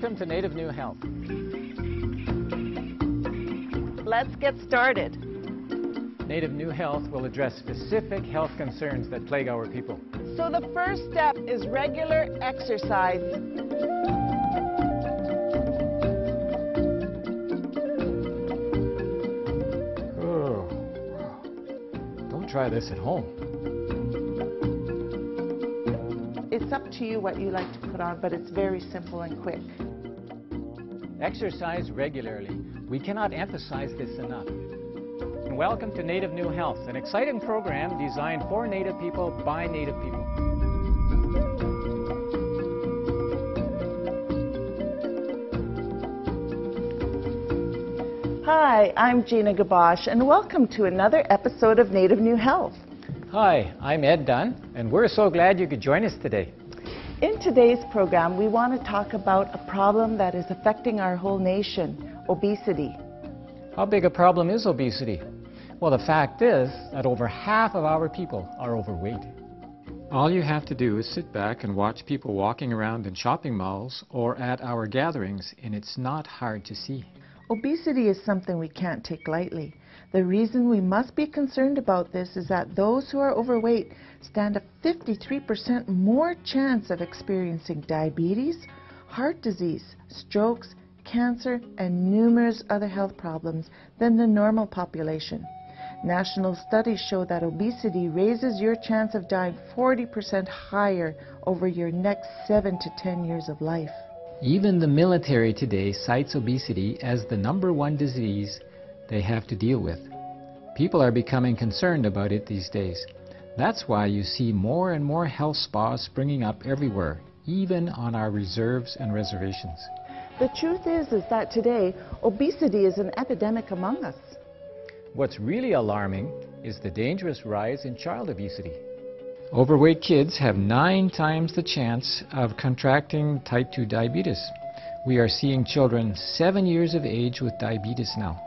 Welcome to Native New Health. Let's get started. Native New Health will address specific health concerns that plague our people. So the first step is regular exercise. Oh. Don't try this at home. It's up to you what you like to put on, but it's very simple and quick. Exercise regularly. We cannot emphasize this enough. And welcome to Native New Health, an exciting program designed for Native people by Native people. Hi, I'm Gina Gabosh, and welcome to another episode of Native New Health. Hi, I'm Ed Dunn, and we're so glad you could join us today. In today's program, we want to talk about a problem that is affecting our whole nation obesity. How big a problem is obesity? Well, the fact is that over half of our people are overweight. All you have to do is sit back and watch people walking around in shopping malls or at our gatherings, and it's not hard to see. Obesity is something we can't take lightly. The reason we must be concerned about this is that those who are overweight stand a 53% more chance of experiencing diabetes, heart disease, strokes, cancer, and numerous other health problems than the normal population. National studies show that obesity raises your chance of dying 40% higher over your next 7 to 10 years of life. Even the military today cites obesity as the number one disease they have to deal with. People are becoming concerned about it these days. That's why you see more and more health spas springing up everywhere, even on our reserves and reservations. The truth is is that today obesity is an epidemic among us. What's really alarming is the dangerous rise in child obesity. Overweight kids have nine times the chance of contracting type 2 diabetes. We are seeing children seven years of age with diabetes now.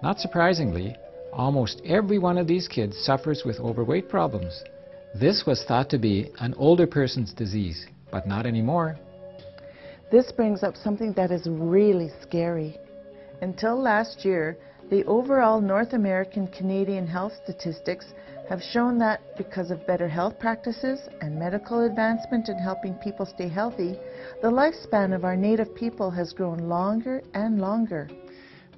Not surprisingly, almost every one of these kids suffers with overweight problems. This was thought to be an older person's disease, but not anymore. This brings up something that is really scary. Until last year, the overall North American Canadian health statistics have shown that because of better health practices and medical advancement in helping people stay healthy, the lifespan of our native people has grown longer and longer.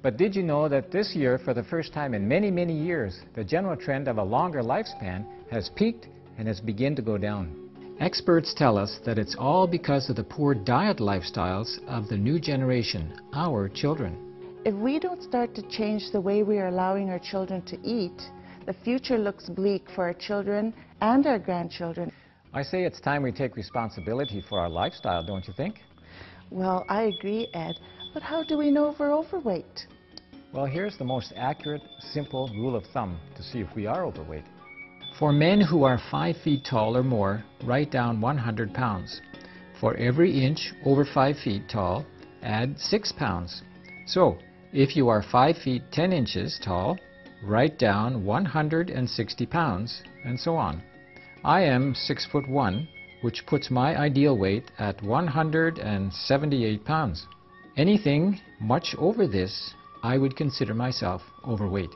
But did you know that this year, for the first time in many, many years, the general trend of a longer lifespan has peaked and has begun to go down? Experts tell us that it's all because of the poor diet lifestyles of the new generation, our children. If we don't start to change the way we are allowing our children to eat, the future looks bleak for our children and our grandchildren. I say it's time we take responsibility for our lifestyle, don't you think? Well, I agree, Ed, but how do we know if we're overweight? Well, here's the most accurate, simple rule of thumb to see if we are overweight. For men who are 5 feet tall or more, write down 100 pounds. For every inch over 5 feet tall, add 6 pounds. So, if you are 5 feet 10 inches tall, write down 160 pounds, and so on. I am 6 foot 1, which puts my ideal weight at 178 pounds. Anything much over this, I would consider myself overweight.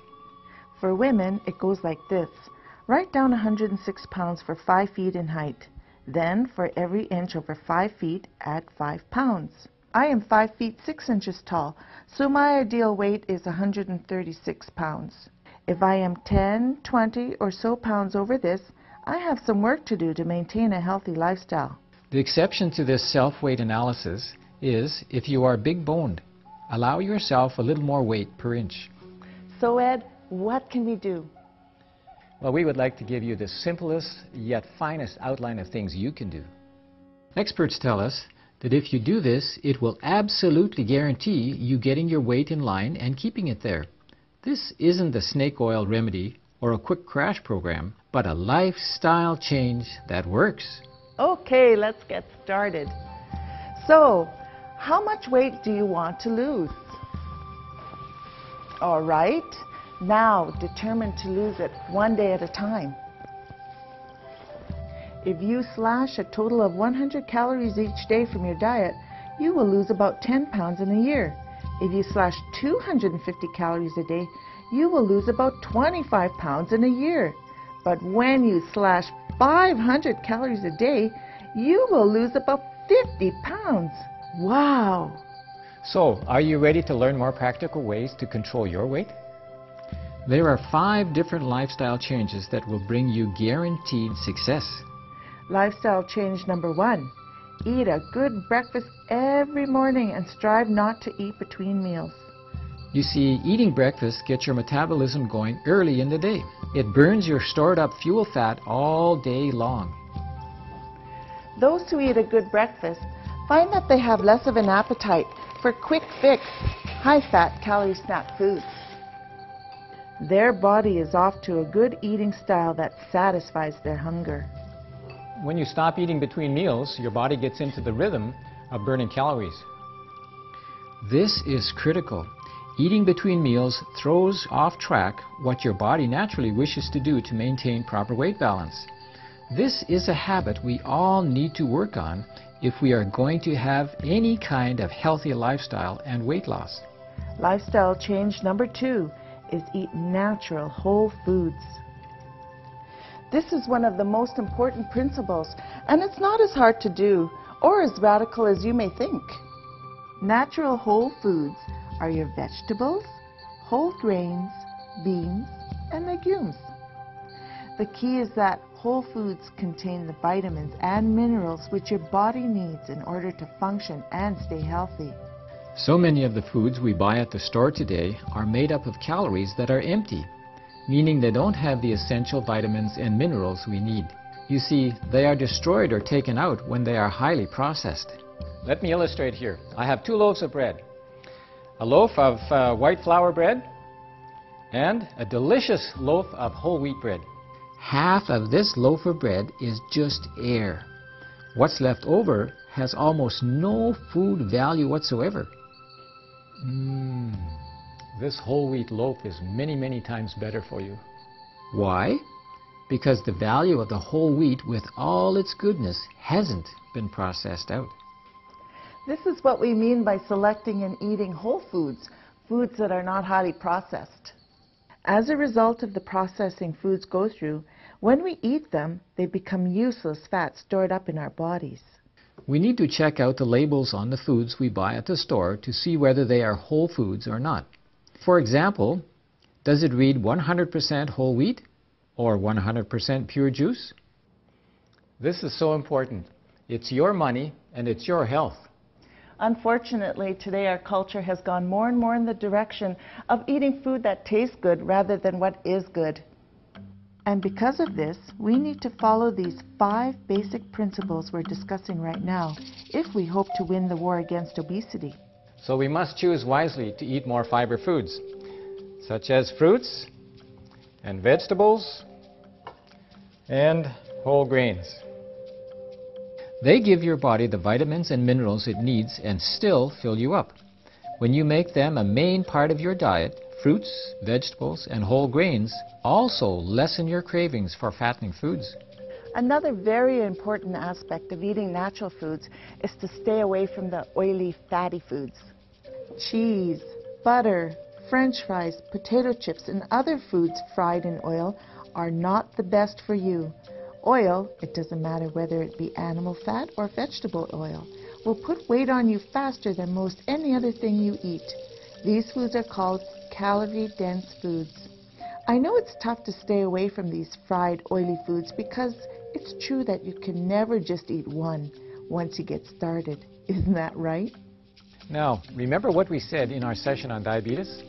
For women, it goes like this. Write down 106 pounds for 5 feet in height. Then, for every inch over 5 feet, add 5 pounds. I am 5 feet 6 inches tall, so my ideal weight is 136 pounds. If I am 10, 20 or so pounds over this, I have some work to do to maintain a healthy lifestyle. The exception to this self-weight analysis is if you are big-boned. Allow yourself a little more weight per inch. So Ed, what can we do? Well, we would like to give you the simplest yet finest outline of things you can do. Experts tell us that if you do this, it will absolutely guarantee you getting your weight in line and keeping it there. This isn't a snake oil remedy or a quick crash program, but a lifestyle change that works. Okay, let's get started. So, how much weight do you want to lose? All right, now determine to lose it one day at a time. If you slash a total of 100 calories each day from your diet, you will lose about 10 pounds in a year. If you slash 250 calories a day, you will lose about 25 pounds in a year. But when you slash 500 calories a day, you will lose about 50 pounds. Wow! So, are you ready to learn more practical ways to control your weight? There are five different lifestyle changes that will bring you guaranteed success. Lifestyle change number one eat a good breakfast every morning and strive not to eat between meals. You see, eating breakfast gets your metabolism going early in the day. It burns your stored up fuel fat all day long. Those who eat a good breakfast find that they have less of an appetite for quick fix, high fat, calorie snack foods. Their body is off to a good eating style that satisfies their hunger. When you stop eating between meals, your body gets into the rhythm of burning calories. This is critical. Eating between meals throws off track what your body naturally wishes to do to maintain proper weight balance. This is a habit we all need to work on if we are going to have any kind of healthy lifestyle and weight loss. Lifestyle change number two is eat natural whole foods. This is one of the most important principles, and it's not as hard to do or as radical as you may think. Natural whole foods are your vegetables, whole grains, beans, and legumes. The key is that whole foods contain the vitamins and minerals which your body needs in order to function and stay healthy. So many of the foods we buy at the store today are made up of calories that are empty, meaning they don't have the essential vitamins and minerals we need. You see, they are destroyed or taken out when they are highly processed. Let me illustrate here. I have two loaves of bread. A loaf of uh, white flour bread and a delicious loaf of whole wheat bread. Half of this loaf of bread is just air. What's left over has almost no food value whatsoever. Mmm, this whole wheat loaf is many, many times better for you. Why? Because the value of the whole wheat with all its goodness hasn't been processed out. This is what we mean by selecting and eating whole foods, foods that are not highly processed. As a result of the processing foods go through, when we eat them, they become useless fat stored up in our bodies. We need to check out the labels on the foods we buy at the store to see whether they are whole foods or not. For example, does it read 100% whole wheat or 100% pure juice? This is so important. It's your money and it's your health. Unfortunately, today our culture has gone more and more in the direction of eating food that tastes good rather than what is good. And because of this, we need to follow these five basic principles we're discussing right now if we hope to win the war against obesity. So we must choose wisely to eat more fiber foods, such as fruits and vegetables and whole grains. They give your body the vitamins and minerals it needs and still fill you up. When you make them a main part of your diet, fruits, vegetables, and whole grains also lessen your cravings for fattening foods. Another very important aspect of eating natural foods is to stay away from the oily, fatty foods. Cheese, butter, french fries, potato chips, and other foods fried in oil are not the best for you. Oil, it doesn't matter whether it be animal fat or vegetable oil, will put weight on you faster than most any other thing you eat. These foods are called calorie-dense foods. I know it's tough to stay away from these fried, oily foods because it's true that you can never just eat one once you get started. Isn't that right? Now, remember what we said in our session on diabetes?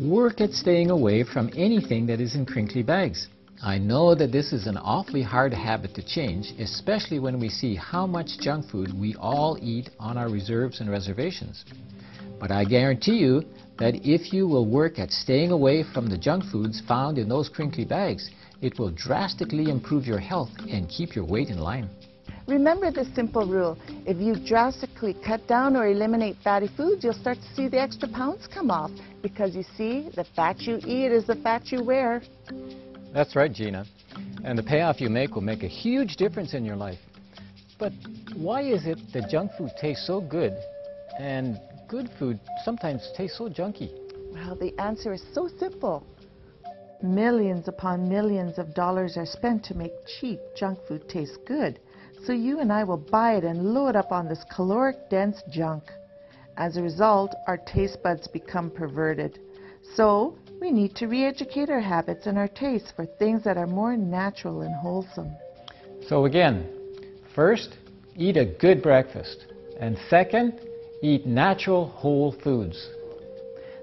Work at staying away from anything that is in crinkly bags. I know that this is an awfully hard habit to change, especially when we see how much junk food we all eat on our reserves and reservations. But I guarantee you that if you will work at staying away from the junk foods found in those crinkly bags, it will drastically improve your health and keep your weight in line. Remember this simple rule. If you drastically cut down or eliminate fatty foods, you'll start to see the extra pounds come off because you see, the fat you eat is the fat you wear. That's right, Gina. And the payoff you make will make a huge difference in your life. But why is it that junk food tastes so good and good food sometimes tastes so junky? Well, the answer is so simple. Millions upon millions of dollars are spent to make cheap junk food taste good. So you and I will buy it and load up on this caloric dense junk. As a result, our taste buds become perverted. So we need to re-educate our habits and our tastes for things that are more natural and wholesome. So again, first, eat a good breakfast. And second, eat natural whole foods.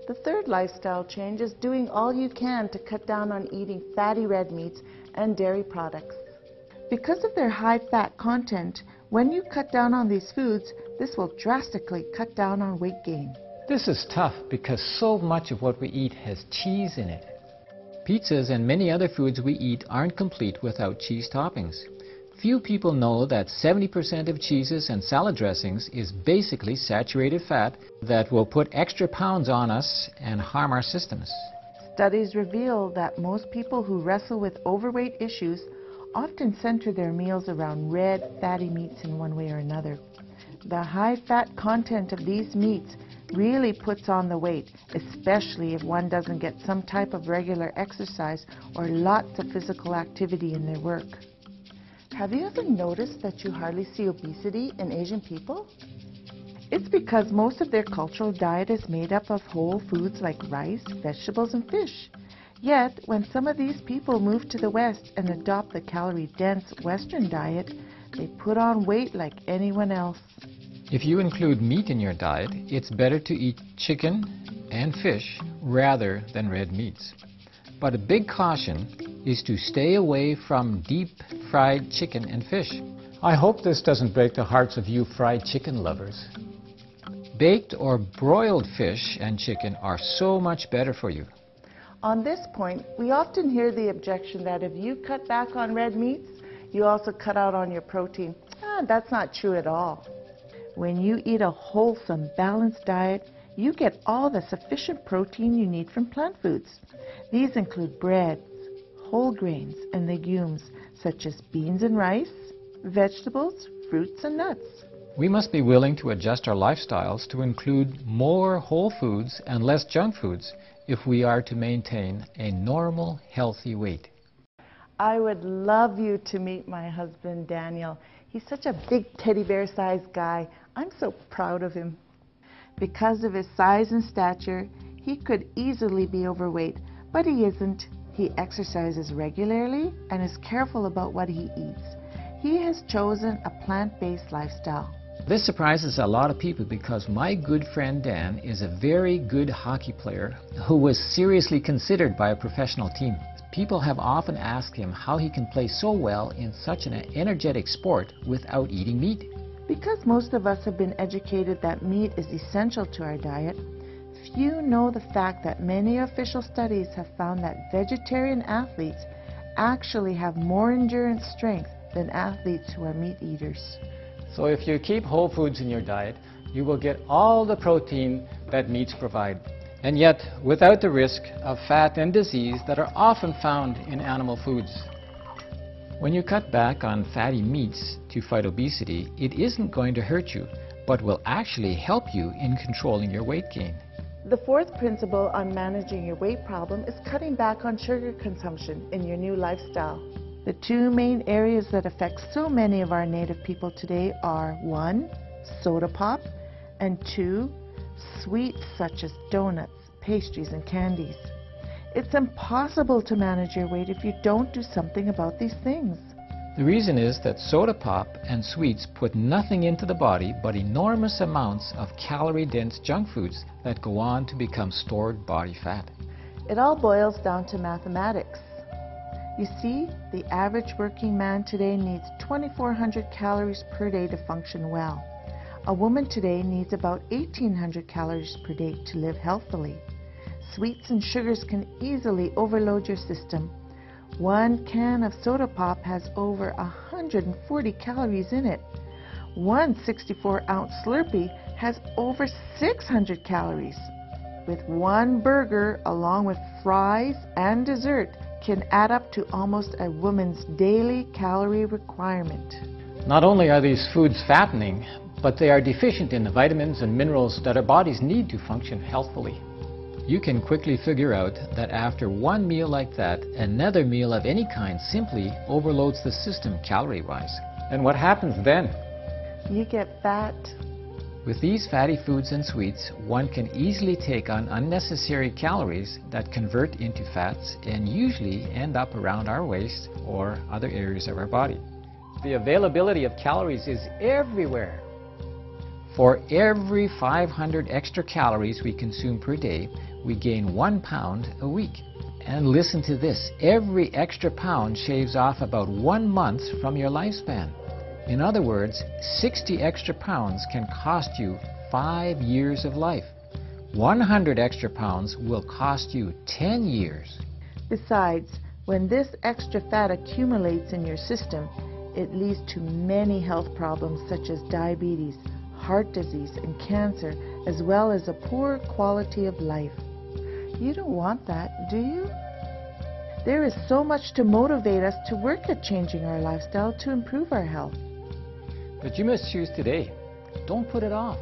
The third lifestyle change is doing all you can to cut down on eating fatty red meats and dairy products. Because of their high fat content, when you cut down on these foods, this will drastically cut down on weight gain. This is tough because so much of what we eat has cheese in it. Pizzas and many other foods we eat aren't complete without cheese toppings. Few people know that 70% of cheeses and salad dressings is basically saturated fat that will put extra pounds on us and harm our systems. Studies reveal that most people who wrestle with overweight issues often center their meals around red, fatty meats in one way or another. The high fat content of these meats really puts on the weight, especially if one doesn't get some type of regular exercise or lots of physical activity in their work. Have you ever noticed that you hardly see obesity in Asian people? It's because most of their cultural diet is made up of whole foods like rice, vegetables, and fish. Yet, when some of these people move to the West and adopt the calorie-dense Western diet, they put on weight like anyone else. If you include meat in your diet, it's better to eat chicken and fish rather than red meats. But a big caution is to stay away from deep fried chicken and fish. I hope this doesn't break the hearts of you fried chicken lovers. Baked or broiled fish and chicken are so much better for you. On this point, we often hear the objection that if you cut back on red meats, you also cut out on your protein. Ah, that's not true at all. When you eat a wholesome, balanced diet, you get all the sufficient protein you need from plant foods. These include breads, whole grains, and legumes such as beans and rice, vegetables, fruits, and nuts. We must be willing to adjust our lifestyles to include more whole foods and less junk foods if we are to maintain a normal, healthy weight. I would love you to meet my husband, Daniel. He's such a big teddy bear sized guy. I'm so proud of him. Because of his size and stature, he could easily be overweight, but he isn't. He exercises regularly and is careful about what he eats. He has chosen a plant-based lifestyle. This surprises a lot of people because my good friend Dan is a very good hockey player who was seriously considered by a professional team. People have often asked him how he can play so well in such an energetic sport without eating meat. Because most of us have been educated that meat is essential to our diet, few know the fact that many official studies have found that vegetarian athletes actually have more endurance strength than athletes who are meat eaters. So if you keep whole foods in your diet, you will get all the protein that meats provide, and yet without the risk of fat and disease that are often found in animal foods. When you cut back on fatty meats to fight obesity, it isn't going to hurt you, but will actually help you in controlling your weight gain. The fourth principle on managing your weight problem is cutting back on sugar consumption in your new lifestyle. The two main areas that affect so many of our native people today are one, soda pop, and two, sweets such as donuts, pastries, and candies. It's impossible to manage your weight if you don't do something about these things. The reason is that soda pop and sweets put nothing into the body but enormous amounts of calorie-dense junk foods that go on to become stored body fat. It all boils down to mathematics. You see, the average working man today needs 2,400 calories per day to function well. A woman today needs about 1,800 calories per day to live healthily. Sweets and sugars can easily overload your system. One can of soda pop has over 140 calories in it. One 64 ounce Slurpee has over 600 calories. With one burger along with fries and dessert, can add up to almost a woman's daily calorie requirement. Not only are these foods fattening, but they are deficient in the vitamins and minerals that our bodies need to function healthfully. You can quickly figure out that after one meal like that, another meal of any kind simply overloads the system calorie-wise. And what happens then? You get fat. With these fatty foods and sweets, one can easily take on unnecessary calories that convert into fats and usually end up around our waist or other areas of our body. The availability of calories is everywhere. For every 500 extra calories we consume per day, we gain one pound a week. And listen to this, every extra pound shaves off about one month from your lifespan. In other words, 60 extra pounds can cost you five years of life. 100 extra pounds will cost you 10 years. Besides, when this extra fat accumulates in your system, it leads to many health problems such as diabetes, heart disease, and cancer, as well as a poor quality of life. You don't want that, do you? There is so much to motivate us to work at changing our lifestyle to improve our health. But you must choose today. Don't put it off.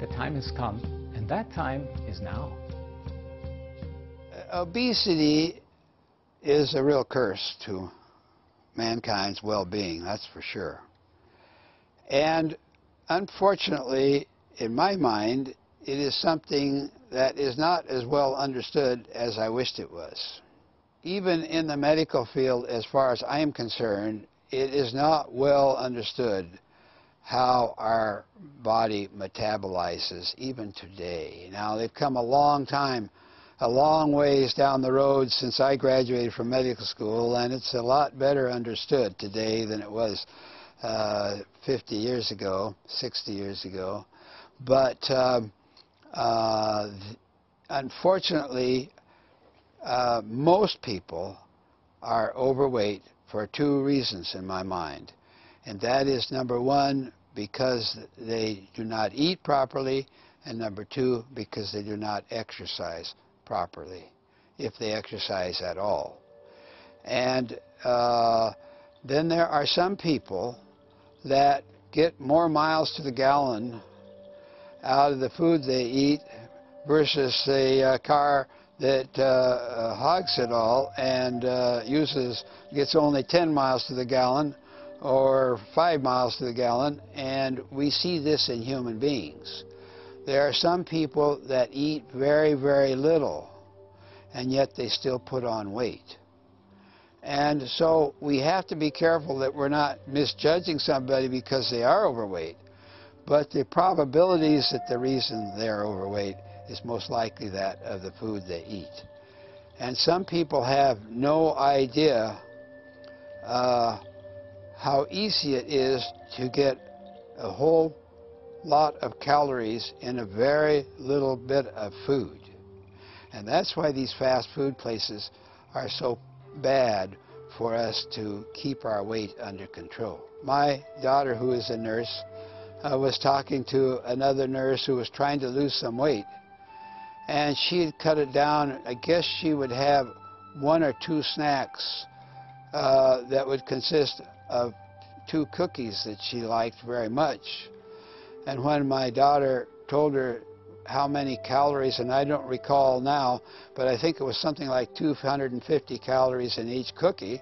The time has come, and that time is now. Uh, obesity is a real curse to mankind's well-being, that's for sure. And unfortunately, in my mind, it is something that is not as well understood as I wished it was. Even in the medical field, as far as I am concerned, it is not well understood how our body metabolizes even today. Now, they've come a long time, a long ways down the road since I graduated from medical school, and it's a lot better understood today than it was uh, 50 years ago, 60 years ago. But um, uh, unfortunately, uh, most people are overweight for two reasons in my mind. And that is number one, because they do not eat properly, and number two, because they do not exercise properly, if they exercise at all. And uh, then there are some people that get more miles to the gallon out of the food they eat versus a uh, car that uh, uh hogs it all and uh, uses gets only 10 miles to the gallon or 5 miles to the gallon and we see this in human beings. There are some people that eat very very little and yet they still put on weight. And so we have to be careful that we're not misjudging somebody because they are overweight. But the probabilities that the reason they're overweight is most likely that of the food they eat. And some people have no idea uh, how easy it is to get a whole lot of calories in a very little bit of food. And that's why these fast food places are so bad for us to keep our weight under control. My daughter, who is a nurse, uh, was talking to another nurse who was trying to lose some weight. And she had cut it down. I guess she would have one or two snacks uh, that would consist of two cookies that she liked very much. And when my daughter told her how many calories, and I don't recall now, but I think it was something like 250 calories in each cookie,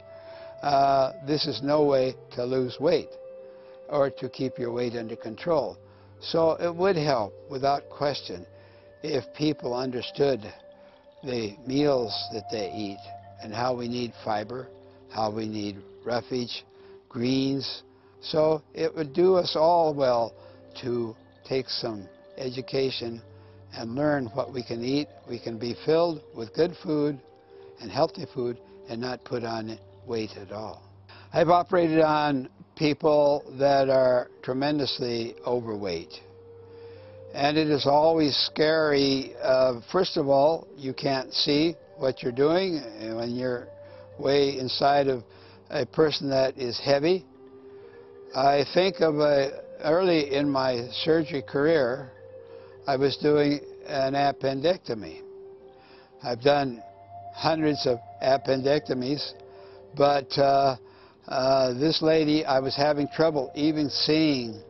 uh, this is no way to lose weight or to keep your weight under control. So it would help, without question, if people understood the meals that they eat and how we need fiber, how we need roughage, greens. So it would do us all well to take some education and learn what we can eat. We can be filled with good food and healthy food and not put on weight at all. I've operated on people that are tremendously overweight. And it is always scary. Uh, first of all, you can't see what you're doing when you're way inside of a person that is heavy. I think of a, early in my surgery career, I was doing an appendectomy. I've done hundreds of appendectomies, but uh, uh, this lady, I was having trouble even seeing.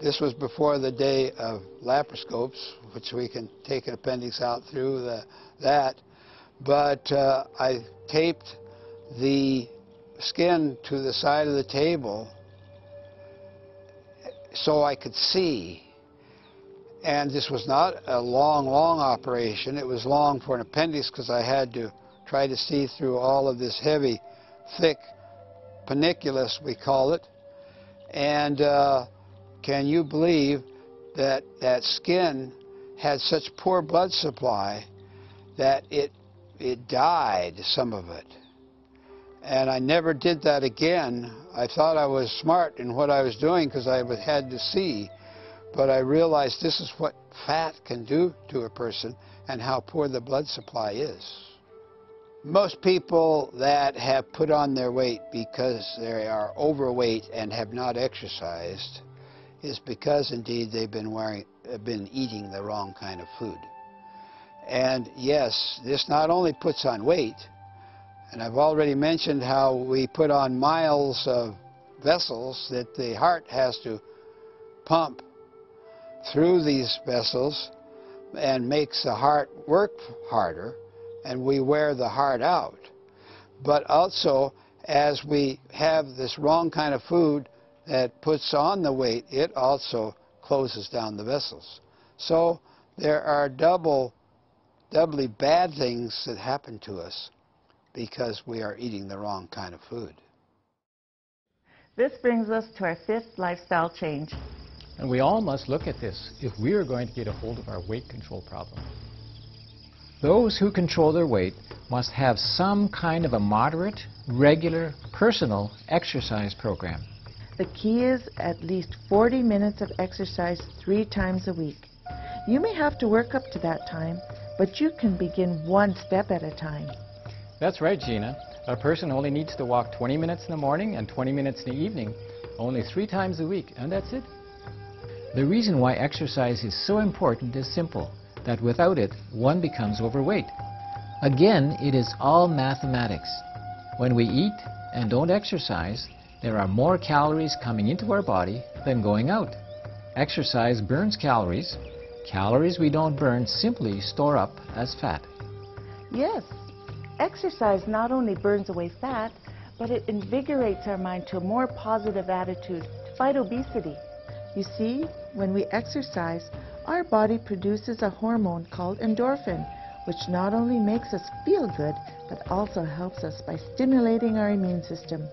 This was before the day of laparoscopes, which we can take an appendix out through the, that. But uh, I taped the skin to the side of the table so I could see. And this was not a long, long operation. It was long for an appendix because I had to try to see through all of this heavy, thick panniculus, we call it. And uh, can you believe that that skin had such poor blood supply that it, it died, some of it. And I never did that again. I thought I was smart in what I was doing because I had to see. But I realized this is what fat can do to a person and how poor the blood supply is. Most people that have put on their weight because they are overweight and have not exercised is because indeed they've been, wearing, been eating the wrong kind of food. And yes, this not only puts on weight, and I've already mentioned how we put on miles of vessels that the heart has to pump through these vessels and makes the heart work harder and we wear the heart out. But also, as we have this wrong kind of food that puts on the weight, it also closes down the vessels. So there are double, doubly bad things that happen to us because we are eating the wrong kind of food. This brings us to our fifth lifestyle change. And we all must look at this if we are going to get a hold of our weight control problem. Those who control their weight must have some kind of a moderate, regular, personal exercise program. The key is at least 40 minutes of exercise three times a week. You may have to work up to that time, but you can begin one step at a time. That's right, Gina. A person only needs to walk 20 minutes in the morning and 20 minutes in the evening, only three times a week, and that's it. The reason why exercise is so important is simple that without it, one becomes overweight. Again, it is all mathematics. When we eat and don't exercise, there are more calories coming into our body than going out. Exercise burns calories. Calories we don't burn simply store up as fat. Yes, exercise not only burns away fat, but it invigorates our mind to a more positive attitude to fight obesity. You see, when we exercise, our body produces a hormone called endorphin, which not only makes us feel good, but also helps us by stimulating our immune system.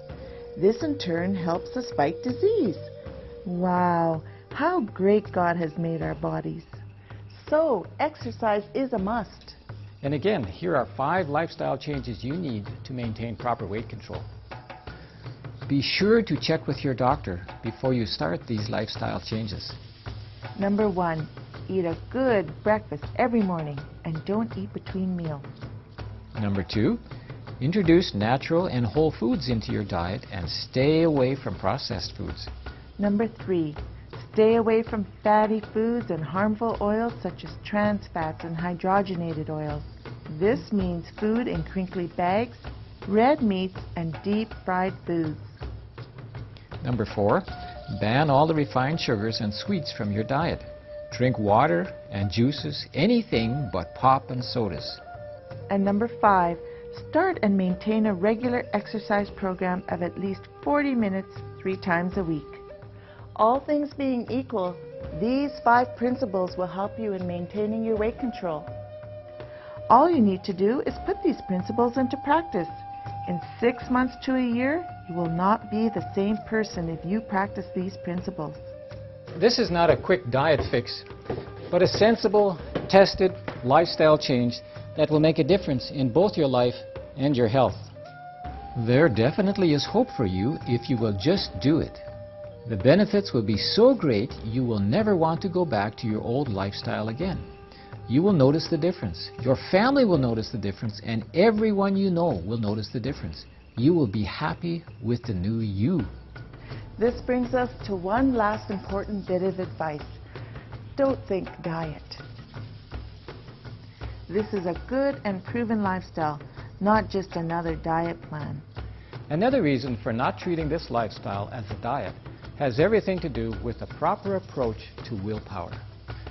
This in turn helps us fight disease. Wow, how great God has made our bodies. So, exercise is a must. And again, here are five lifestyle changes you need to maintain proper weight control. Be sure to check with your doctor before you start these lifestyle changes. Number one, eat a good breakfast every morning and don't eat between meals. Number two, introduce natural and whole foods into your diet and stay away from processed foods. Number three, stay away from fatty foods and harmful oils such as trans fats and hydrogenated oils. This means food in crinkly bags, red meats, and deep fried foods. Number four, ban all the refined sugars and sweets from your diet. Drink water and juices, anything but pop and sodas. And number five, start and maintain a regular exercise program of at least 40 minutes three times a week. All things being equal, these five principles will help you in maintaining your weight control. All you need to do is put these principles into practice. In six months to a year, you will not be the same person if you practice these principles. This is not a quick diet fix, but a sensible, tested lifestyle change that will make a difference in both your life and your health. There definitely is hope for you if you will just do it. The benefits will be so great you will never want to go back to your old lifestyle again. You will notice the difference. Your family will notice the difference and everyone you know will notice the difference. You will be happy with the new you. This brings us to one last important bit of advice. Don't think diet. This is a good and proven lifestyle, not just another diet plan. Another reason for not treating this lifestyle as a diet has everything to do with the proper approach to willpower.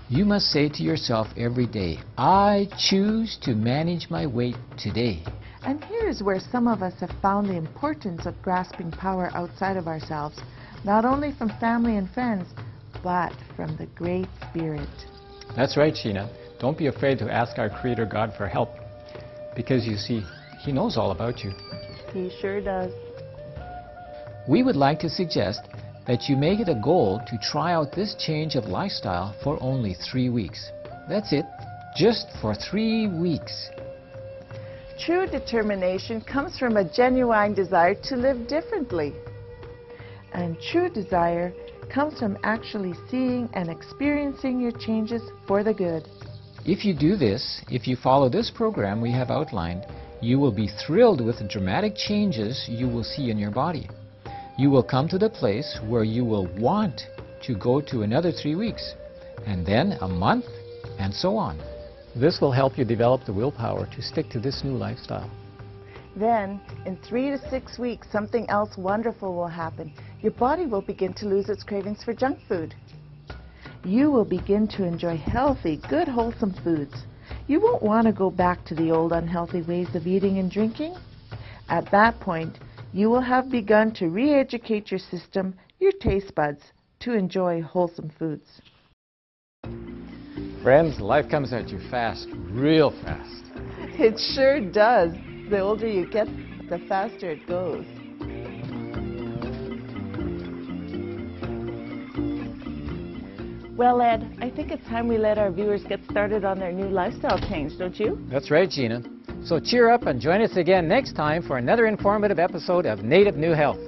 You must say to yourself every day, I choose to manage my weight today. And here is where some of us have found the importance of grasping power outside of ourselves, not only from family and friends, but from the Great Spirit. That's right, Gina. Don't be afraid to ask our Creator God for help. Because you see, He knows all about you. He sure does. We would like to suggest that you make it a goal to try out this change of lifestyle for only three weeks. That's it, just for three weeks. True determination comes from a genuine desire to live differently. And true desire comes from actually seeing and experiencing your changes for the good. If you do this, if you follow this program we have outlined, you will be thrilled with the dramatic changes you will see in your body. You will come to the place where you will want to go to another three weeks, and then a month, and so on. This will help you develop the willpower to stick to this new lifestyle. Then, in three to six weeks, something else wonderful will happen. Your body will begin to lose its cravings for junk food. You will begin to enjoy healthy, good, wholesome foods. You won't want to go back to the old unhealthy ways of eating and drinking. At that point, you will have begun to re-educate your system, your taste buds, to enjoy wholesome foods. Friends, life comes at you fast, real fast. It sure does. The older you get, the faster it goes. Well, Ed, I think it's time we let our viewers get started on their new lifestyle change, don't you? That's right, Gina. So cheer up and join us again next time for another informative episode of Native New Health.